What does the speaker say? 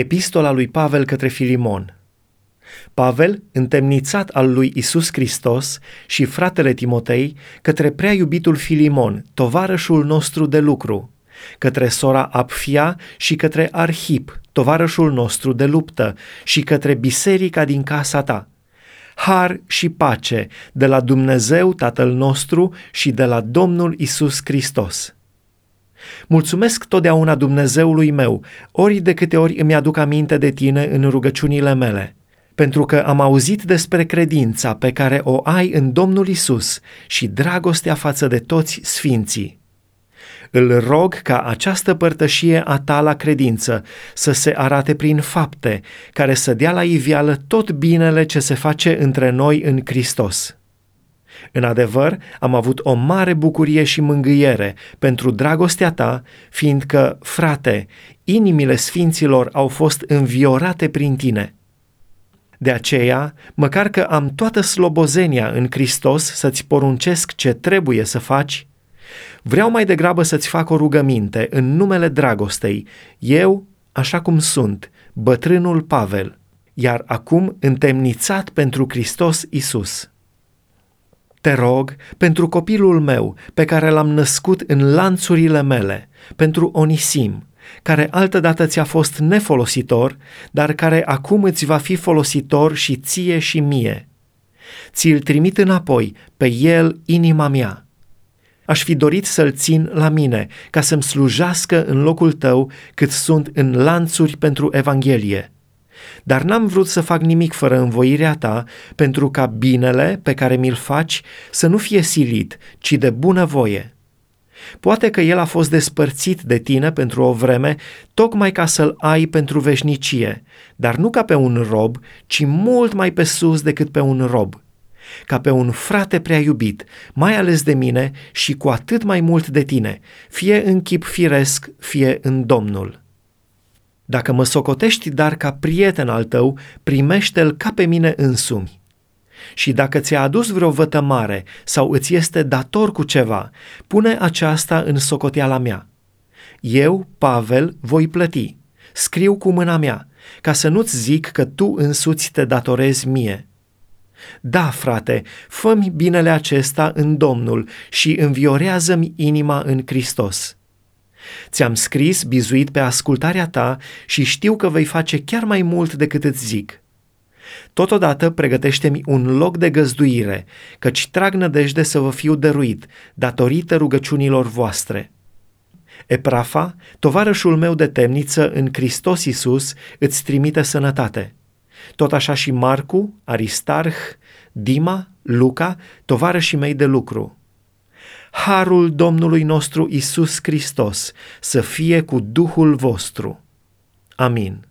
Epistola lui Pavel către Filimon Pavel, întemnițat al lui Isus Hristos și fratele Timotei, către prea iubitul Filimon, tovarășul nostru de lucru, către sora Apfia și către Arhip, tovarășul nostru de luptă, și către biserica din casa ta. Har și pace de la Dumnezeu Tatăl nostru și de la Domnul Isus Hristos. Mulțumesc totdeauna Dumnezeului meu, ori de câte ori îmi aduc aminte de tine în rugăciunile mele, pentru că am auzit despre credința pe care o ai în Domnul Isus și dragostea față de toți sfinții. Îl rog ca această părtășie a ta la credință să se arate prin fapte, care să dea la iveală tot binele ce se face între noi în Hristos. În adevăr, am avut o mare bucurie și mângâiere pentru dragostea ta, fiindcă, frate, inimile sfinților au fost înviorate prin tine. De aceea, măcar că am toată slobozenia în Hristos să-ți poruncesc ce trebuie să faci, vreau mai degrabă să-ți fac o rugăminte în numele dragostei, eu, așa cum sunt, bătrânul Pavel, iar acum întemnițat pentru Hristos Isus. Te rog pentru copilul meu pe care l-am născut în lanțurile mele, pentru Onisim, care altădată ți-a fost nefolositor, dar care acum îți va fi folositor și ție și mie. Ți-l trimit înapoi, pe el inima mea. Aș fi dorit să-l țin la mine, ca să-mi slujească în locul tău cât sunt în lanțuri pentru Evanghelie dar n-am vrut să fac nimic fără învoirea ta, pentru ca binele pe care mi-l faci să nu fie silit, ci de bună voie. Poate că el a fost despărțit de tine pentru o vreme, tocmai ca să-l ai pentru veșnicie, dar nu ca pe un rob, ci mult mai pe sus decât pe un rob, ca pe un frate prea iubit, mai ales de mine și cu atât mai mult de tine, fie în chip firesc, fie în Domnul. Dacă mă socotești dar ca prieten al tău, primește-l ca pe mine însumi. Și dacă ți-a adus vreo vătămare sau îți este dator cu ceva, pune aceasta în socoteala mea. Eu, Pavel, voi plăti. Scriu cu mâna mea, ca să nu-ți zic că tu însuți te datorezi mie. Da, frate, fă-mi binele acesta în Domnul și înviorează-mi inima în Hristos. Ți-am scris bizuit pe ascultarea ta și știu că vei face chiar mai mult decât îți zic. Totodată pregătește-mi un loc de găzduire, căci trag nădejde să vă fiu dăruit, datorită rugăciunilor voastre. Eprafa, tovarășul meu de temniță în Hristos Iisus, îți trimite sănătate. Tot așa și Marcu, Aristarh, Dima, Luca, tovarășii mei de lucru – harul Domnului nostru Isus Hristos să fie cu Duhul vostru. Amin.